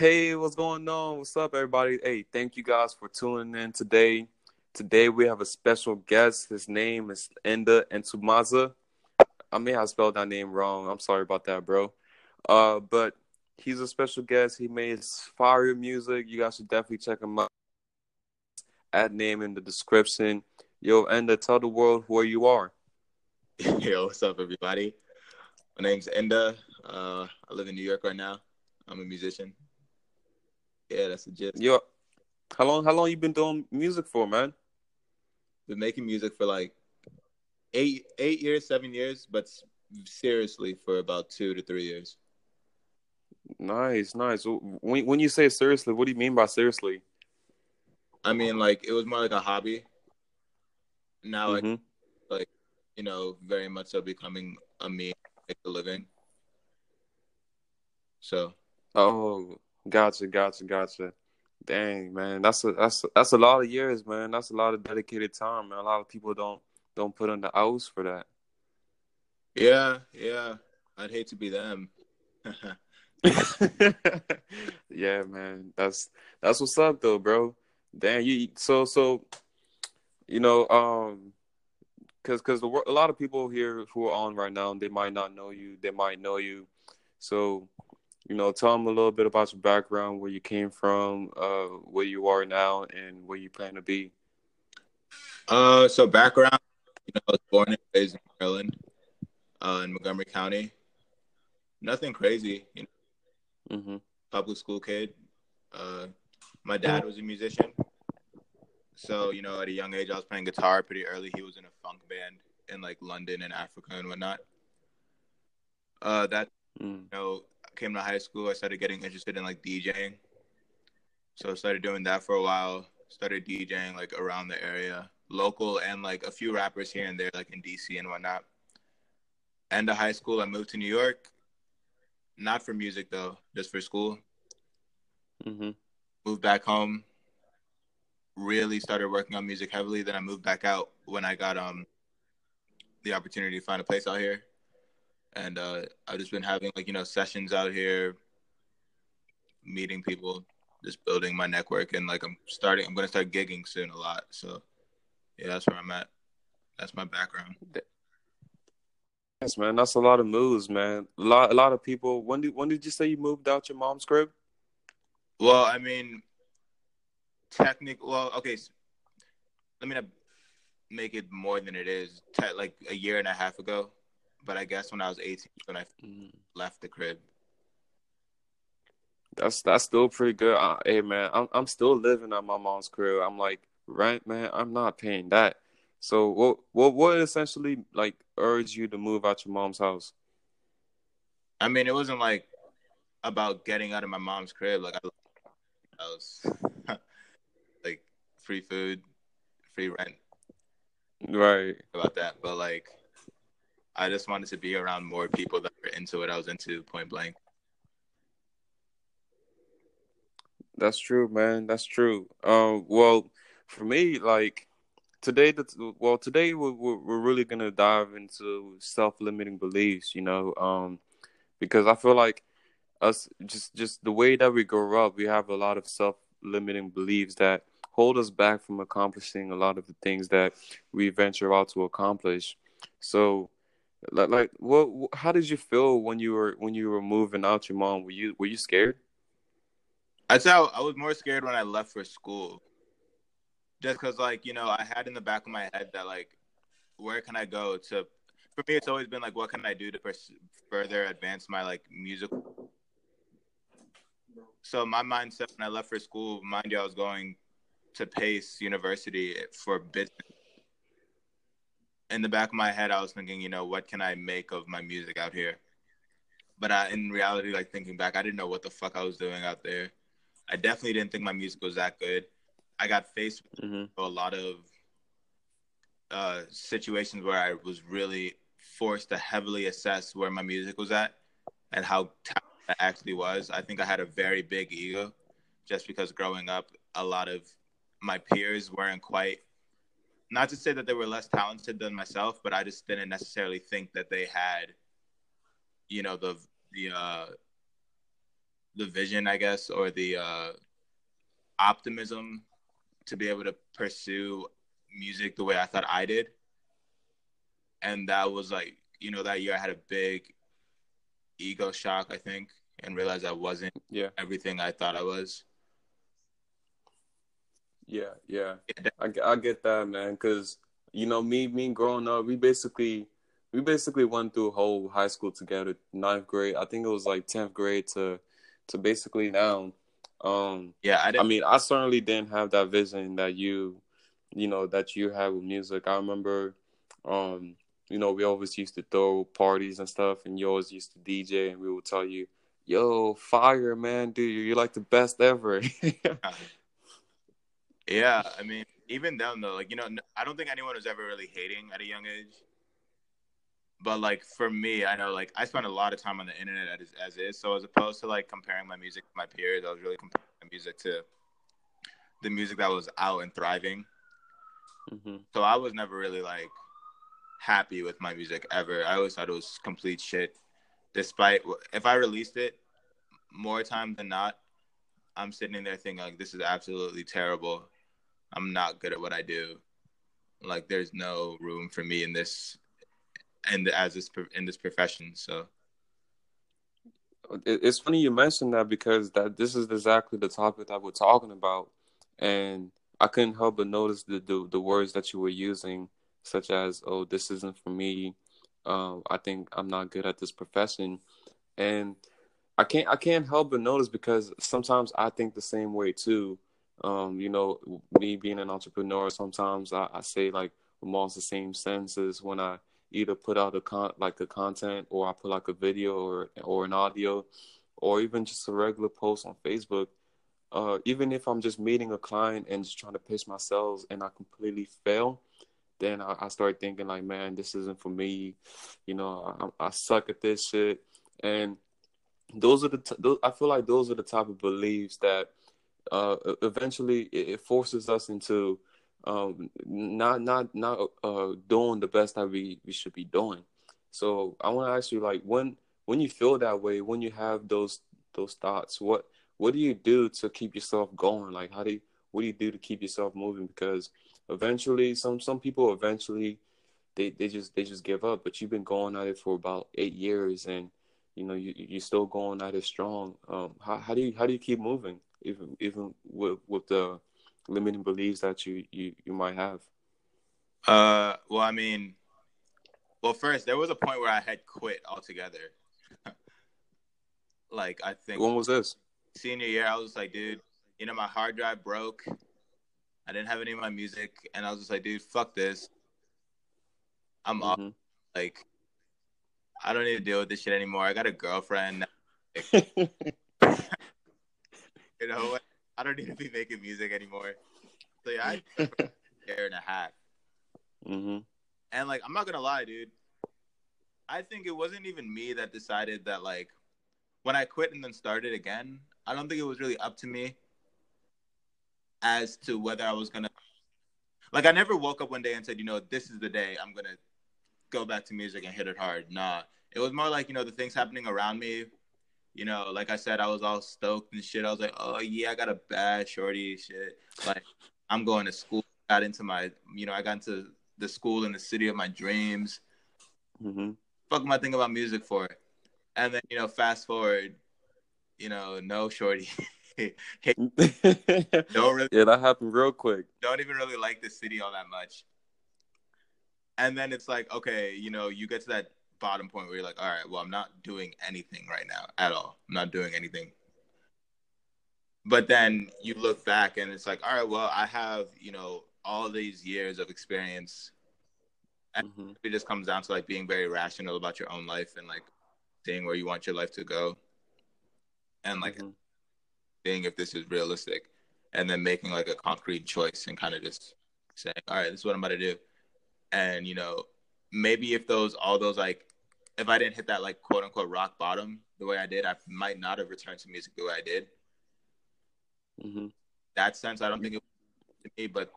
Hey, what's going on? What's up, everybody? Hey, thank you guys for tuning in today. Today we have a special guest. His name is Ndeh Ntuzmazah. I may have spelled that name wrong. I'm sorry about that, bro. Uh, but he's a special guest. He makes fire music. You guys should definitely check him out. Add name in the description. Yo, Ndeh, tell the world where you are. Yo, what's up, everybody? My name's Ndeh. Uh, I live in New York right now. I'm a musician. Yeah, that's a gist. Yo, how long? How long you been doing music for, man? Been making music for like eight, eight years, seven years, but seriously for about two to three years. Nice, nice. When when you say seriously, what do you mean by seriously? I mean, like it was more like a hobby. Now, mm-hmm. like, like you know, very much so becoming a me, make a living. So. Oh, gotcha, gotcha, gotcha. Dang, man, that's a that's that's a lot of years, man. That's a lot of dedicated time, man. A lot of people don't don't put in the hours for that. Yeah, yeah. I'd hate to be them. yeah, man. That's that's what's up though, bro. Damn, you so so you know, um cuz cuz a lot of people here who are on right now, they might not know you, they might know you. So, you know, tell them a little bit about your background, where you came from, uh where you are now and where you plan to be. Uh so background, you know, I was born and raised in Maryland, uh in Montgomery County. Nothing crazy, you know mm-hmm. public school kid. Uh, my dad was a musician, so you know, at a young age, I was playing guitar pretty early. He was in a funk band in like London and Africa and whatnot. Uh, that mm. you know, came to high school. I started getting interested in like DJing, so I started doing that for a while. Started DJing like around the area, local and like a few rappers here and there, like in DC and whatnot. End of high school, I moved to New York not for music though, just for school. Mm-hmm. Moved back home. Really started working on music heavily. Then I moved back out when I got um the opportunity to find a place out here, and uh, I've just been having like you know sessions out here, meeting people, just building my network, and like I'm starting. I'm gonna start gigging soon a lot. So yeah, that's where I'm at. That's my background. Yes, man, that's a lot of moves, man. A lot, a lot of people. When did when did you say you moved out your mom's crib? Well, I mean, technically, well, okay. So, let me not make it more than it is. Te- like a year and a half ago, but I guess when I was eighteen, when I mm. left the crib. That's that's still pretty good. Uh, hey, man, I'm I'm still living at my mom's crib. I'm like, rent, man. I'm not paying that. So what what what essentially like urged you to move out your mom's house? I mean, it wasn't like about getting out of my mom's crib. Like I was like free food, free rent. Right. About that. But like I just wanted to be around more people that were into what I was into point blank. That's true, man. That's true. Um well for me, like today the well today we're, we're really gonna dive into self-limiting beliefs you know um because i feel like us just just the way that we grow up we have a lot of self-limiting beliefs that hold us back from accomplishing a lot of the things that we venture out to accomplish so like, like what how did you feel when you were when you were moving out your mom? Were you were you scared? I'd say i was more scared when i left for school. Just because like you know i had in the back of my head that like where can i go to for me it's always been like what can i do to pers- further advance my like music so my mindset when i left for school mind you i was going to pace university for business in the back of my head i was thinking you know what can i make of my music out here but I, in reality like thinking back i didn't know what the fuck i was doing out there i definitely didn't think my music was that good I got faced with mm-hmm. a lot of uh, situations where I was really forced to heavily assess where my music was at and how talented I actually was. I think I had a very big ego just because growing up, a lot of my peers weren't quite, not to say that they were less talented than myself, but I just didn't necessarily think that they had, you know, the, the, uh, the vision, I guess, or the uh, optimism to be able to pursue music the way I thought I did. And that was like, you know, that year I had a big ego shock, I think, and realized I wasn't yeah everything I thought I was. Yeah, yeah, I, I get that, man. Because you know, me, me growing up, we basically, we basically went through whole high school together, ninth grade. I think it was like tenth grade to, to basically now. Um, yeah, I, I mean, I certainly didn't have that vision that you, you know, that you had with music. I remember, um, you know, we always used to throw parties and stuff, and you always used to DJ, and we would tell you, "Yo, fire, man, dude, you're like the best ever." yeah, I mean, even then though, like you know, I don't think anyone was ever really hating at a young age. But like for me, I know like I spent a lot of time on the internet as, as is. So as opposed to like comparing my music to my peers, I was really comparing my music to the music that was out and thriving. Mm-hmm. So I was never really like happy with my music ever. I always thought it was complete shit. Despite if I released it more time than not, I'm sitting in there thinking like this is absolutely terrible. I'm not good at what I do. Like there's no room for me in this and as this in this profession. So it's funny you mentioned that because that this is exactly the topic that we're talking about, and I couldn't help but notice the the, the words that you were using such as, "Oh, this isn't for me." Um, I think I'm not good at this profession, and I can't I can't help but notice because sometimes I think the same way too. Um, you know, me being an entrepreneur, sometimes I, I say like almost the same senses when I either put out a con like a content or I put like a video or or an audio or even just a regular post on Facebook. Uh, even if I'm just meeting a client and just trying to pitch myself and I completely fail, then I, I start thinking like, man, this isn't for me. You know, I, I suck at this shit. And those are the t- those, I feel like those are the type of beliefs that uh, eventually it, forces us into um, not not not uh, doing the best that we, we should be doing. So I want to ask you, like, when when you feel that way, when you have those those thoughts, what what do you do to keep yourself going? Like, how do you, what do you do to keep yourself moving? Because eventually some some people eventually they, they just they just give up but you've been going at it for about eight years and you know you you're still going at it strong um how, how do you how do you keep moving even even with with the limiting beliefs that you you you might have uh well i mean well first there was a point where i had quit altogether like i think when was this senior year i was like dude you know my hard drive broke I didn't have any of my music, and I was just like, dude, fuck this. I'm mm-hmm. off. Like, I don't need to deal with this shit anymore. I got a girlfriend. Like, you know what? I don't need to be making music anymore. So yeah, I year and a half. Mm-hmm. And like, I'm not gonna lie, dude. I think it wasn't even me that decided that like when I quit and then started again. I don't think it was really up to me as to whether I was gonna like I never woke up one day and said, you know, this is the day I'm gonna go back to music and hit it hard. Nah. It was more like, you know, the things happening around me. You know, like I said, I was all stoked and shit. I was like, oh yeah, I got a bad shorty shit. Like I'm going to school. Got into my, you know, I got into the school in the city of my dreams. Mm-hmm. Fuck my thing about music for? And then, you know, fast forward, you know, no shorty. don't really, yeah, that happened real quick. Don't even really like the city all that much. And then it's like, okay, you know, you get to that bottom point where you're like, all right, well, I'm not doing anything right now at all. I'm not doing anything. But then you look back and it's like, all right, well, I have, you know, all these years of experience. And mm-hmm. it just comes down to like being very rational about your own life and like seeing where you want your life to go. And like mm-hmm seeing if this is realistic, and then making like a concrete choice and kind of just saying, all right, this is what I'm about to do. And you know, maybe if those all those like, if I didn't hit that like quote unquote rock bottom the way I did, I might not have returned to music the way I did. Mm-hmm. That sense, I don't think it was to me, but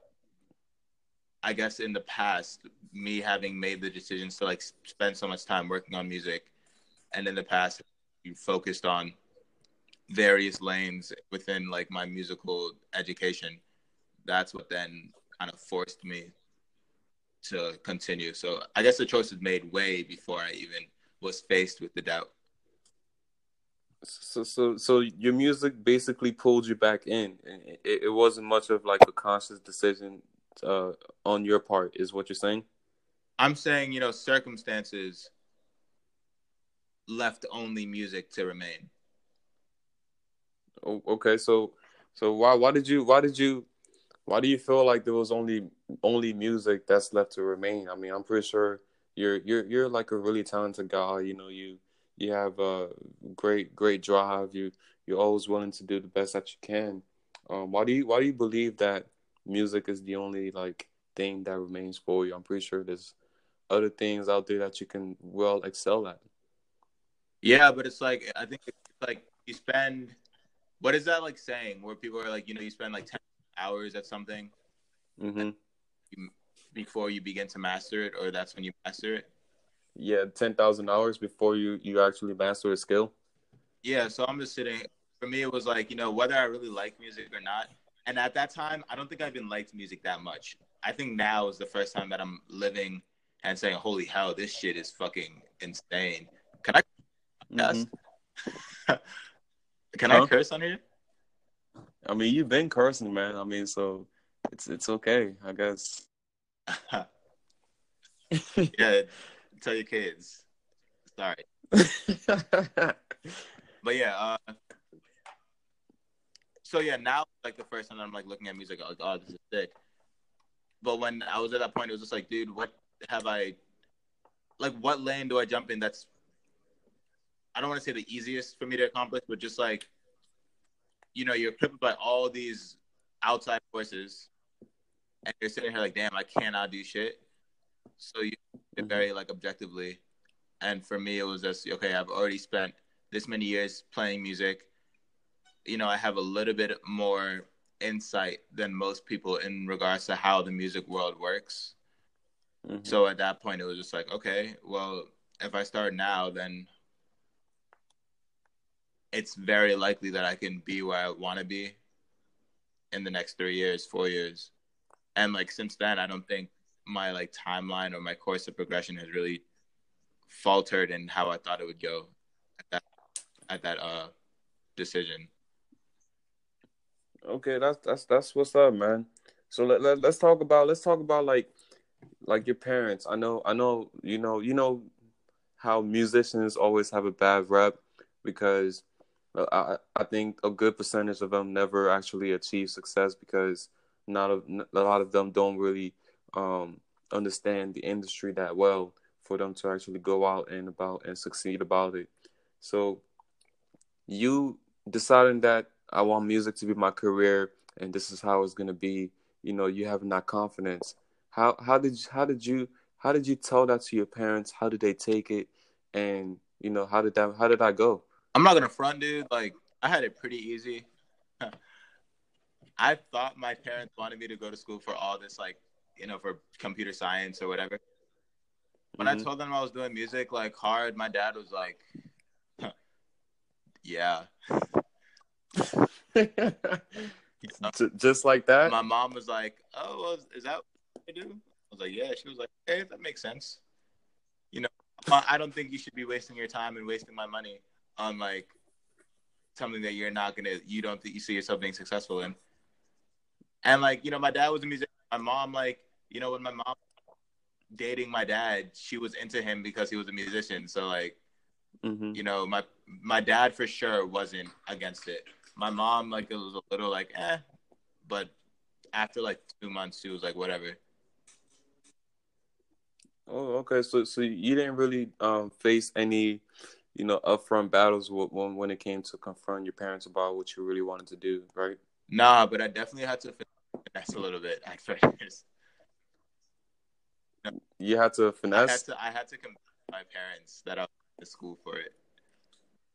I guess in the past, me having made the decisions to like spend so much time working on music, and in the past, you focused on various lanes within like my musical education, that's what then kind of forced me to continue. So I guess the choice was made way before I even was faced with the doubt. So, so, so your music basically pulled you back in. It, it wasn't much of like a conscious decision uh, on your part, is what you're saying? I'm saying, you know, circumstances left only music to remain. Oh, okay, so, so why, why did you, why did you, why do you feel like there was only, only music that's left to remain? I mean, I'm pretty sure you're, you're, you're like a really talented guy. You know, you you have a great great drive. You you're always willing to do the best that you can. Um, why do you why do you believe that music is the only like thing that remains for you? I'm pretty sure there's other things out there that you can well excel at. Yeah, but it's like I think it's like you spend what is that like saying where people are like you know you spend like ten hours at something mm-hmm. Before you begin to master it, or that's when you master it yeah, ten thousand hours before you you actually master a skill. Yeah, so I'm just sitting. For me, it was like you know whether I really like music or not. And at that time, I don't think I even liked music that much. I think now is the first time that I'm living and saying, "Holy hell, this shit is fucking insane." Can I? Yes. Mm-hmm. Can huh? I curse on here? I mean, you've been cursing, man. I mean, so it's it's okay, I guess. yeah, tell your kids. Sorry. but yeah, uh, so yeah, now like the first time I'm like looking at music, I'm like, oh, this is sick. But when I was at that point, it was just like, dude, what have I, like, what lane do I jump in? That's, I don't want to say the easiest for me to accomplish, but just like, you know, you're crippled by all these outside forces, and you're sitting here like, damn, I cannot do shit. So you mm-hmm. very like objectively, and for me it was just okay. I've already spent this many years playing music. You know, I have a little bit more insight than most people in regards to how the music world works. Mm-hmm. So at that point, it was just like, okay, well, if I start now, then it's very likely that I can be where I want to be in the next three years, four years. And like since then, I don't think my like timeline or my course of progression has really faltered in how I thought it would go at that at that uh decision. Okay, that's that's that's what's up, man. So let, let let's talk about let's talk about like like your parents. I know I know you know you know how musicians always have a bad rep because I I think a good percentage of them never actually achieve success because not a, a lot of them don't really um, understand the industry that well for them to actually go out and about and succeed about it. So you deciding that I want music to be my career and this is how it's gonna be, you know, you having that confidence. How how did you, how did you how did you tell that to your parents? How did they take it? And you know, how did that how did that go? I'm not gonna front, dude. Like I had it pretty easy. I thought my parents wanted me to go to school for all this like you know, for computer science or whatever. When mm-hmm. I told them I was doing music like hard, my dad was like, "Yeah." you know? Just like that. My mom was like, "Oh, well, is that what I do?" I was like, "Yeah." She was like, "Hey, that makes sense." You know, I don't think you should be wasting your time and wasting my money on like something that you're not gonna, you don't think you see yourself being successful in. And like, you know, my dad was a musician. My mom like you know when my mom dating my dad she was into him because he was a musician. So like mm-hmm. you know my my dad for sure wasn't against it. My mom like it was a little like eh. But after like two months she was like whatever. Oh okay. So so you didn't really um face any you know upfront battles when when it came to confront your parents about what you really wanted to do right? Nah but i definitely had to finesse a little bit at first. You had to finesse. I had to. I had to convince my parents that I was in school for it.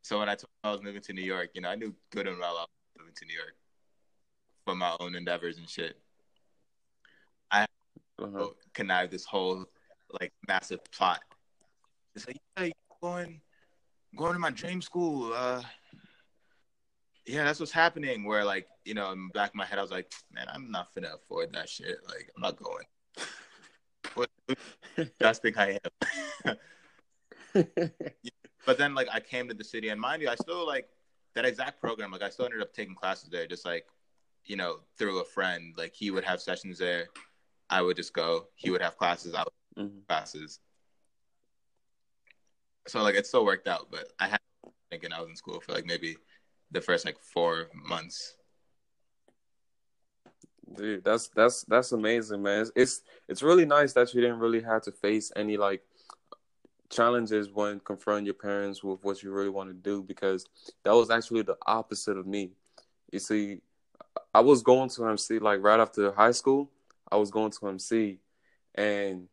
So when I told them I was moving to New York, you know, I knew good and well I was moving to New York for my own endeavors and shit. I uh-huh. connived this whole like massive plot. It's like, yeah, going going to my dream school. Uh, yeah, that's what's happening. Where like you know, in the back of my head, I was like, man, I'm not gonna afford that shit. Like, I'm not going. That's think I am. but then like I came to the city, and mind you, I still like that exact program. Like I still ended up taking classes there, just like you know through a friend. Like he would have sessions there, I would just go. He would have classes, I would mm-hmm. classes. So like it still worked out, but I had thinking I was in school for like maybe the first like four months. Dude, that's that's that's amazing, man. It's, it's it's really nice that you didn't really have to face any like challenges when confronting your parents with what you really want to do because that was actually the opposite of me. You see, I was going to MC like right after high school. I was going to MC, and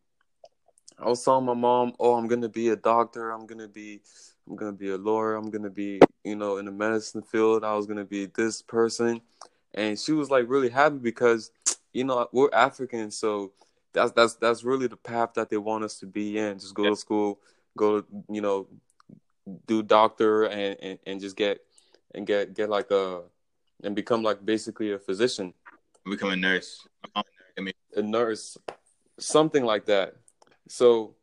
I was telling my mom, "Oh, I'm gonna be a doctor. I'm gonna be, I'm gonna be a lawyer. I'm gonna be, you know, in the medicine field. I was gonna be this person," and she was like really happy because, you know, we're African, so that's that's that's really the path that they want us to be in. Just go yeah. to school, go to you know, do doctor and, and and just get and get get like a and become like basically a physician. Become a nurse. A nurse, something like that. So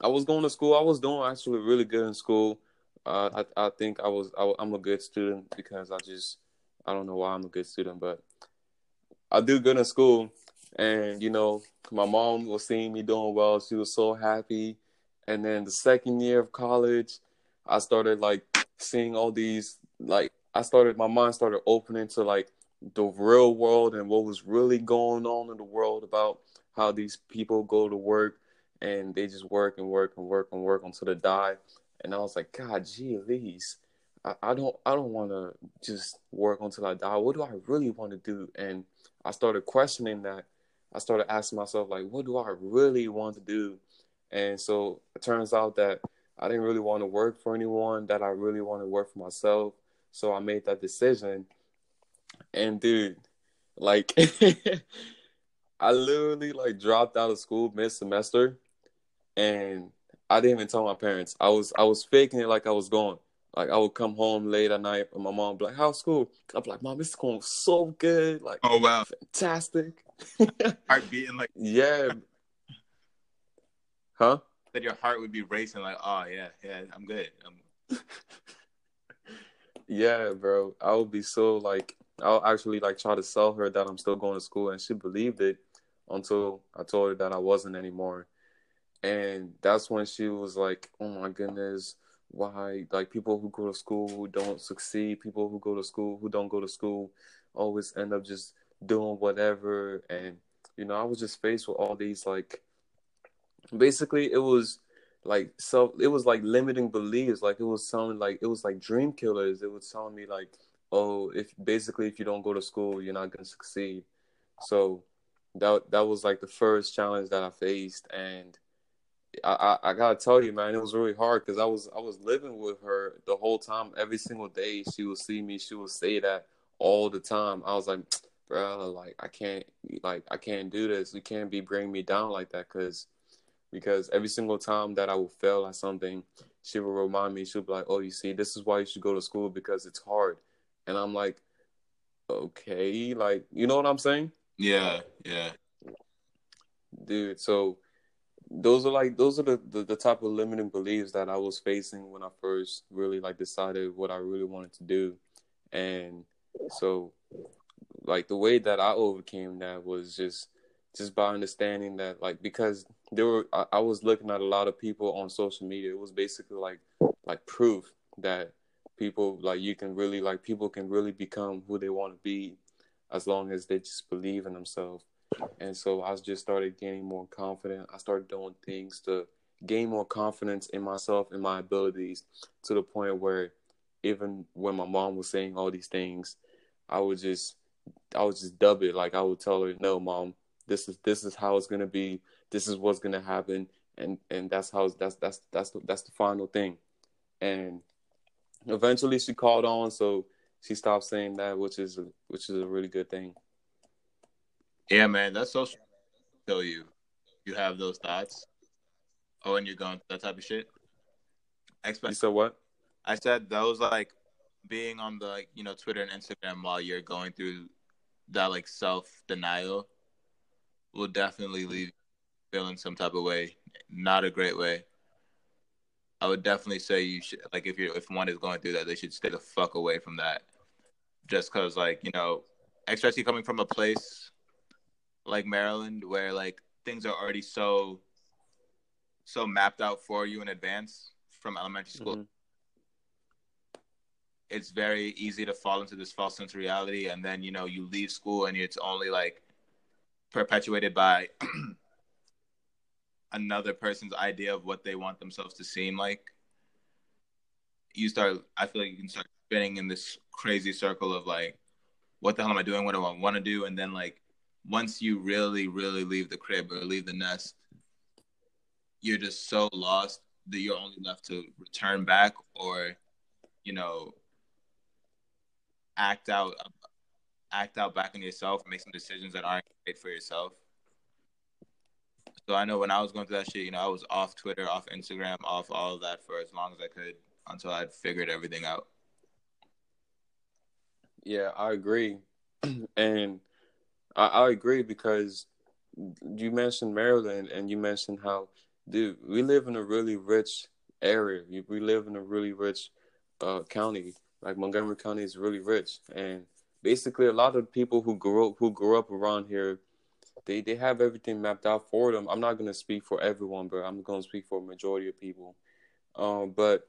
I was going to school. I was doing actually really good in school. Uh, I I think I was I, I'm a good student because I just I don't know why I'm a good student, but I do good in school. And you know, my mom was seeing me doing well. She was so happy. And then the second year of college, I started like seeing all these like I started my mind started opening to like the real world and what was really going on in the world about how these people go to work and they just work and work and work and work until they die. And I was like, God, gee, Elise, I, I don't I don't want to just work until I die. What do I really want to do? And I started questioning that. I started asking myself like, what do I really want to do? And so it turns out that I didn't really want to work for anyone. That I really want to work for myself. So I made that decision. And dude, like I literally like dropped out of school mid semester and I didn't even tell my parents. I was I was faking it like I was going. Like I would come home late at night and my mom would be like, How's school? I'm like, Mom, this is going so good. Like Oh wow. Fantastic. heart beating like Yeah. Huh? That your heart would be racing like, oh yeah, yeah, I'm good. I'm... yeah, bro. I would be so like I'll actually like try to sell her that I'm still going to school and she believed it until I told her that I wasn't anymore. And that's when she was like, Oh my goodness, why like people who go to school who don't succeed, people who go to school who don't go to school always end up just doing whatever. And you know, I was just faced with all these like basically it was like so it was like limiting beliefs. Like it was telling like it was like dream killers. It was telling me like oh if basically if you don't go to school you're not going to succeed. So that that was like the first challenge that i faced. And I, I, I gotta tell you, man, it was really hard because I was I was living with her the whole time. Every single day, she would see me. She would say that all the time. I was like, bro, like I can't, like I can't do this. You can't be bringing me down like that, because because every single time that I would fail at something, she would remind me. She'd be like, "Oh, you see, this is why you should go to school because it's hard." And I'm like, "Okay, like you know what I'm saying?" Yeah, yeah, dude. So those are like those are the, the, the type of limiting beliefs that I was facing when I first really like decided what I really wanted to do, and so like the way that I overcame that was just just by understanding that like because there were I, I, was looking at a lot of people on social media. It was basically like like proof that people like you can really like people can really become who they want to be as long as they just believe in themselves and so i just started gaining more confident i started doing things to gain more confidence in myself and my abilities to the point where even when my mom was saying all these things i would just i would just dub it like i would tell her no mom this is this is how it's gonna be. This is what's gonna happen, and and that's how that's that's that's the, that's the final thing. And eventually, she called on, so she stopped saying that, which is which is a really good thing. Yeah, man, that's so. Tell you, you have those thoughts. Oh, and you're going that type of shit. Expect- you said what? I said those like being on the like you know Twitter and Instagram while you're going through that like self denial will definitely leave feeling some type of way. Not a great way. I would definitely say you should like if you're if one is going through that, they should stay the fuck away from that. Just cause like, you know, especially coming from a place like Maryland where like things are already so so mapped out for you in advance from elementary school. Mm-hmm. It's very easy to fall into this false sense of reality and then, you know, you leave school and it's only like perpetuated by another person's idea of what they want themselves to seem like, you start. I feel like you can start spinning in this crazy circle of like, what the hell am I doing? What do I want to do? And then like, once you really, really leave the crib or leave the nest, you're just so lost that you're only left to return back or, you know, act out, act out back on yourself, make some decisions that aren't great for yourself. So I know when I was going through that shit, you know, I was off Twitter, off Instagram, off all of that for as long as I could until I'd figured everything out. Yeah, I agree. and I, I agree because you mentioned Maryland and you mentioned how, dude, we live in a really rich area. We live in a really rich uh, county. Like Montgomery County is really rich, and basically a lot of people who grew up, who grew up around here they they have everything mapped out for them. I'm not gonna speak for everyone, but I'm gonna speak for a majority of people. Um, but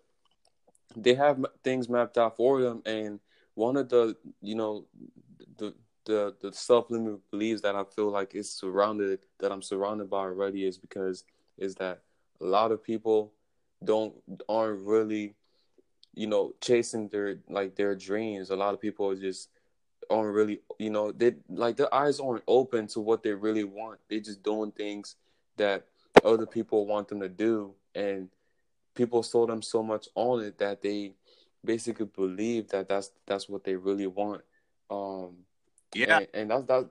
they have things mapped out for them, and one of the you know the the the self limiting beliefs that I feel like is surrounded that I'm surrounded by already is because is that a lot of people don't aren't really you know chasing their like their dreams. A lot of people just aren't really you know they like their eyes aren't open to what they really want. They're just doing things that other people want them to do. And people sold them so much on it that they basically believe that that's that's what they really want. Um yeah and, and that's that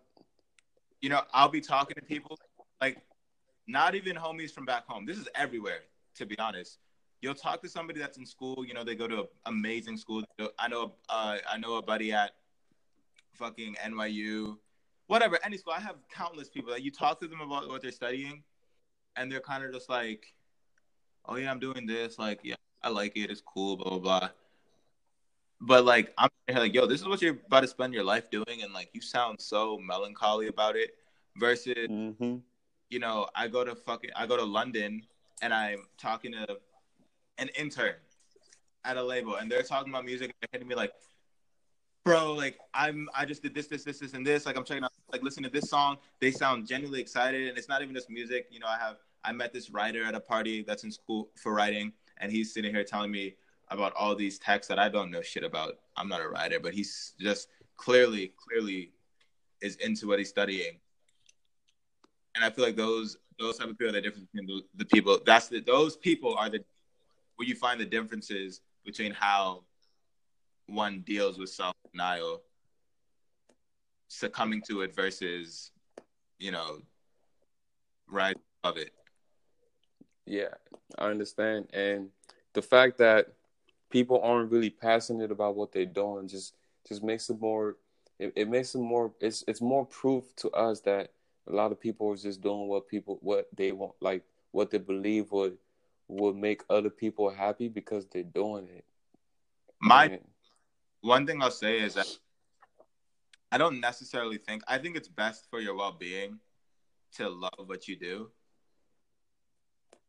you know i'll be talking to people like not even homies from back home this is everywhere to be honest you'll talk to somebody that's in school you know they go to an amazing school i know uh, i know a buddy at fucking NYU, whatever, any school. I have countless people that you talk to them about what they're studying, and they're kind of just like, "Oh yeah, I'm doing this. Like, yeah, I like it. It's cool. Blah blah blah." But like, I'm like, "Yo, this is what you're about to spend your life doing," and like, you sound so melancholy about it. Versus, mm-hmm. you know, I go to fucking, I go to London, and I'm talking to an intern at a label, and they're talking about music, and they're hitting me like, bro, like I'm I just did this, this, this, this, and this. Like I'm checking out like listen to this song. They sound genuinely excited, and it's not even just music. You know, I have I met this writer at a party that's in school for writing, and he's sitting here telling me about all these texts that I don't know shit about. I'm not a writer, but he's just clearly, clearly is into what he's studying. And I feel like those those type of people are the difference between the, the people. That's the those people are the where you find the differences between how one deals with self denial, succumbing to it versus, you know, right of it. Yeah, I understand. And the fact that people aren't really passionate about what they're doing just just makes it more it, it makes it more it's it's more proof to us that a lot of people are just doing what people what they want like what they believe would would make other people happy because they're doing it. My and, one thing I'll say is that I don't necessarily think I think it's best for your well-being to love what you do.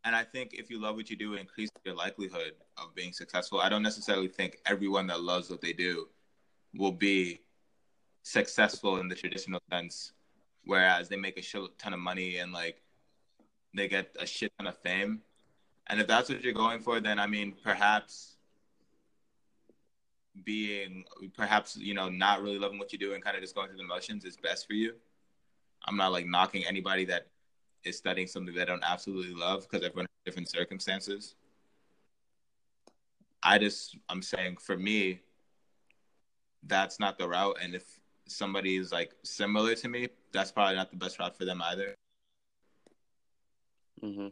And I think if you love what you do, it increases your likelihood of being successful. I don't necessarily think everyone that loves what they do will be successful in the traditional sense, whereas they make a shit ton of money and like they get a shit ton of fame. And if that's what you're going for, then I mean, perhaps being perhaps you know not really loving what you do and kind of just going through the motions is best for you. I'm not like knocking anybody that is studying something they don't absolutely love because everyone has different circumstances. I just I'm saying for me, that's not the route, and if somebody is like similar to me, that's probably not the best route for them either. Mm-hmm.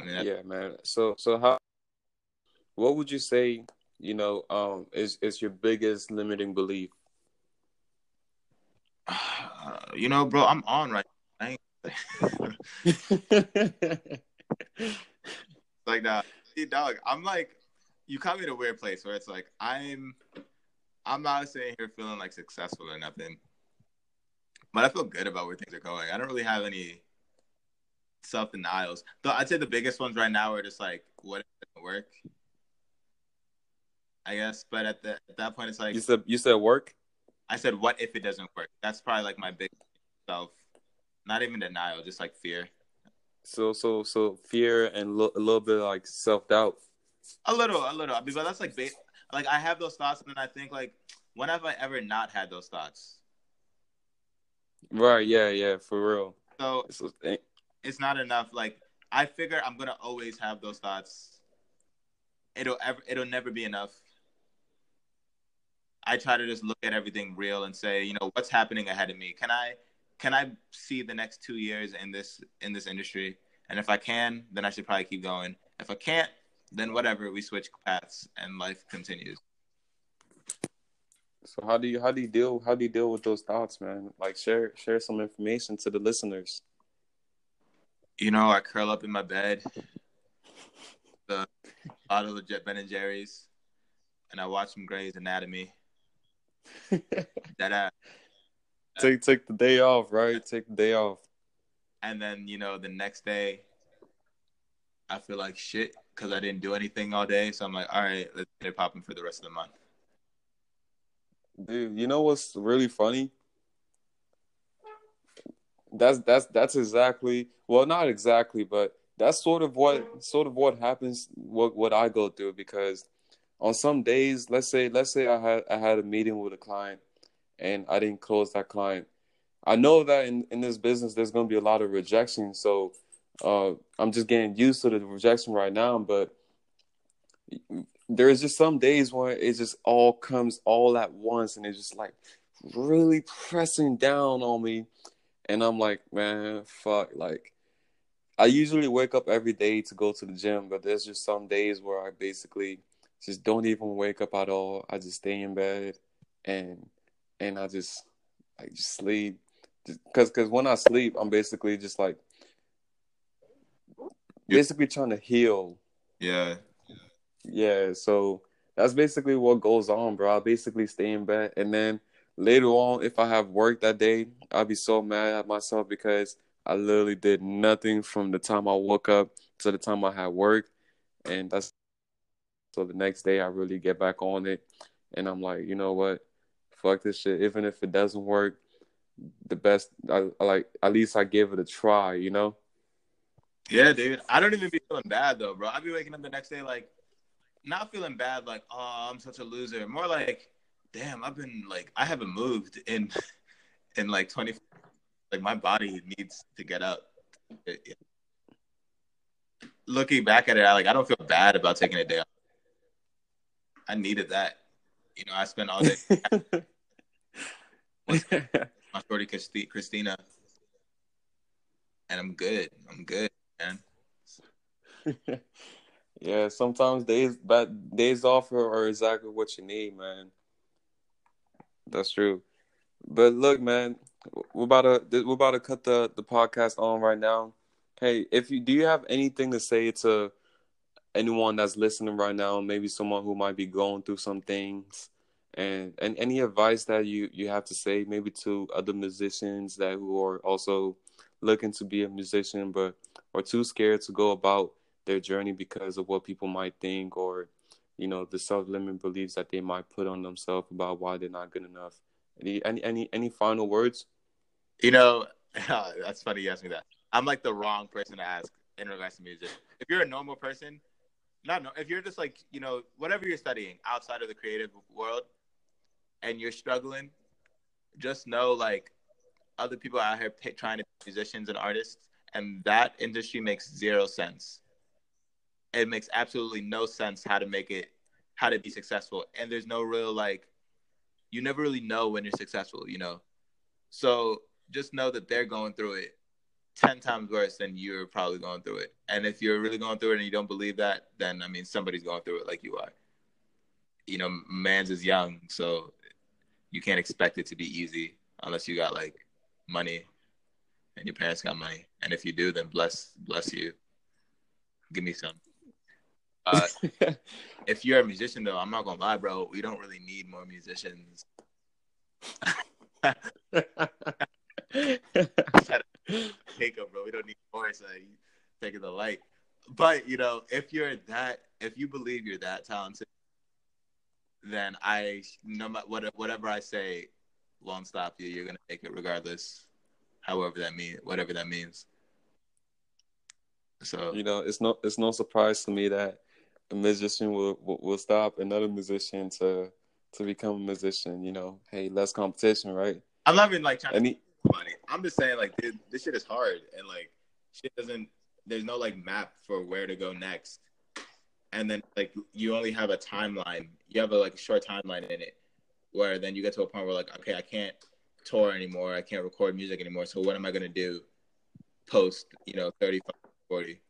I mean, yeah, man. So so how? What would you say you know, um, is is your biggest limiting belief? Uh, you know, bro, I'm on right. I like that. See, dog, I'm like, you caught me in a weird place where it's like I'm, I'm not sitting here feeling like successful or nothing, but I feel good about where things are going. I don't really have any self denials. Though I'd say the biggest ones right now are just like, what if it doesn't work? I guess, but at, the, at that point, it's like you said. You said work. I said, what if it doesn't work? That's probably like my big self, not even denial, just like fear. So, so, so fear and lo- a little bit like self doubt. A little, a little. Because that's like, ba- like I have those thoughts, and then I think like, when have I ever not had those thoughts? Right. Yeah. Yeah. For real. So it's not enough. Like I figure I'm gonna always have those thoughts. It'll ever. It'll never be enough. I try to just look at everything real and say, you know, what's happening ahead of me? Can I can I see the next two years in this in this industry? And if I can, then I should probably keep going. If I can't, then whatever, we switch paths and life continues. So how do you how do you deal how do you deal with those thoughts, man? Like share share some information to the listeners. You know, I curl up in my bed, the bottle of Ben and Jerry's, and I watch some Grey's Anatomy. that take take the day off, right? Take the day off. And then you know the next day, I feel like shit because I didn't do anything all day. So I'm like, all right, let's get it popping for the rest of the month. Dude, you know what's really funny? That's that's that's exactly well, not exactly, but that's sort of what sort of what happens what what I go through because on some days, let's say let's say I had I had a meeting with a client and I didn't close that client. I know that in, in this business there's gonna be a lot of rejection. So uh, I'm just getting used to the rejection right now, but there's just some days where it just all comes all at once and it's just like really pressing down on me. And I'm like, man, fuck, like I usually wake up every day to go to the gym, but there's just some days where I basically just don't even wake up at all. I just stay in bed and and I just like just sleep. Because because when I sleep, I'm basically just like basically trying to heal. Yeah. Yeah. So that's basically what goes on, bro. I basically stay in bed and then later on, if I have work that day, I'll be so mad at myself because I literally did nothing from the time I woke up to the time I had work. And that's so the next day I really get back on it and I'm like, you know what? Fuck this shit. Even if it doesn't work, the best I, I like at least I give it a try, you know? Yeah, dude. I don't even be feeling bad though, bro. I'd be waking up the next day like not feeling bad, like, oh, I'm such a loser. More like, damn, I've been like I haven't moved in in like twenty like my body needs to get up. Looking back at it, I like I don't feel bad about taking a day off. I needed that. You know, I spent all day my shorty Christina, and I'm good. I'm good, man. yeah, sometimes days but days off are exactly what you need, man. That's true. But look, man, we're about to we're about to cut the the podcast on right now. Hey, if you do you have anything to say to anyone that's listening right now, maybe someone who might be going through some things, and and any advice that you you have to say, maybe to other musicians that who are also looking to be a musician, but are too scared to go about their journey because of what people might think or you know the self-limiting beliefs that they might put on themselves about why they're not good enough. Any any any, any final words? You know, that's funny you asked me that. I'm like the wrong person to ask in regards to music. If you're a normal person, not no, if you're just like you know whatever you're studying outside of the creative world, and you're struggling, just know like other people out here pay, trying to be musicians and artists, and that industry makes zero sense. It makes absolutely no sense how to make it, how to be successful, and there's no real like, you never really know when you're successful, you know. So just know that they're going through it 10 times worse than you're probably going through it. And if you're really going through it and you don't believe that, then I mean, somebody's going through it like you are. you know, man's is young, so you can't expect it to be easy unless you got like money and your parents got money. And if you do, then bless bless you. Give me some. Uh, if you're a musician, though, I'm not gonna lie, bro. We don't really need more musicians. Take up, bro. We don't need more. So taking the light. But you know, if you're that, if you believe you're that talented, then I no matter what, whatever I say won't stop you. You're gonna take it regardless, however that mean, whatever that means. So you know, it's no it's no surprise to me that a musician will will, will stop another musician to to become a musician. You know, hey, less competition, right? I'm not even like trying Any... to I'm just saying, like, dude, this shit is hard, and like, shit doesn't. There's no like map for where to go next, and then like you only have a timeline. You have a like short timeline in it, where then you get to a point where like, okay, I can't tour anymore. I can't record music anymore. So what am I gonna do? Post, you know, 35, 40.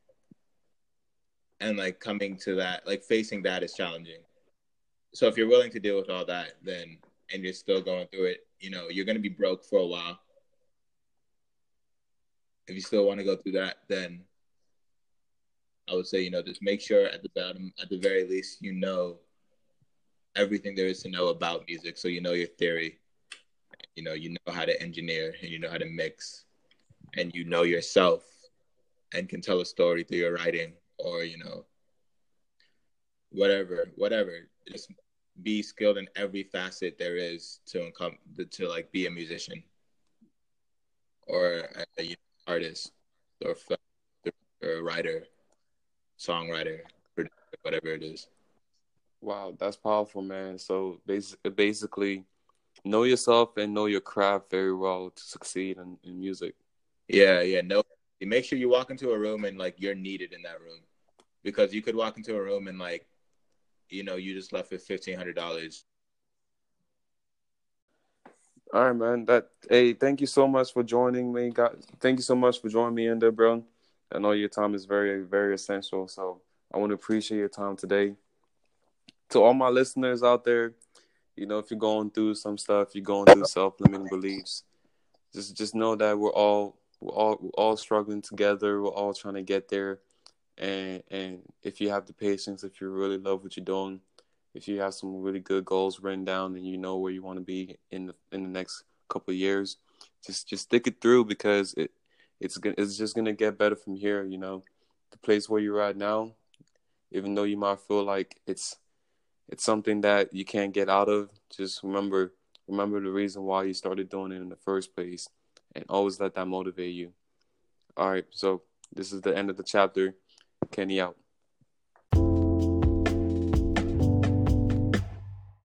And like coming to that, like facing that is challenging. So if you're willing to deal with all that, then and you're still going through it, you know, you're gonna be broke for a while. If you still want to go through that, then I would say, you know, just make sure at the bottom, at the very least, you know everything there is to know about music. So you know your theory, you know, you know how to engineer and you know how to mix and you know yourself and can tell a story through your writing or, you know, whatever, whatever. Just be skilled in every facet there is to come to like be a musician or uh, a, a artist or, or writer, songwriter, whatever it is. Wow, that's powerful, man. So basically, know yourself and know your craft very well to succeed in, in music. Yeah, yeah. No, make sure you walk into a room and like you're needed in that room, because you could walk into a room and like, you know, you just left with fifteen hundred dollars. All right, man. That hey, thank you so much for joining me. God, thank you so much for joining me in there, bro. I know your time is very, very essential. So I want to appreciate your time today. To all my listeners out there, you know, if you're going through some stuff, you're going through self-limiting beliefs, just just know that we're all we're all we're all struggling together. We're all trying to get there. And and if you have the patience, if you really love what you're doing, if you have some really good goals written down and you know where you want to be in the in the next couple of years, just just stick it through because it it's gonna it's just gonna get better from here. You know, the place where you're at now, even though you might feel like it's it's something that you can't get out of, just remember remember the reason why you started doing it in the first place, and always let that motivate you. All right, so this is the end of the chapter. Kenny out.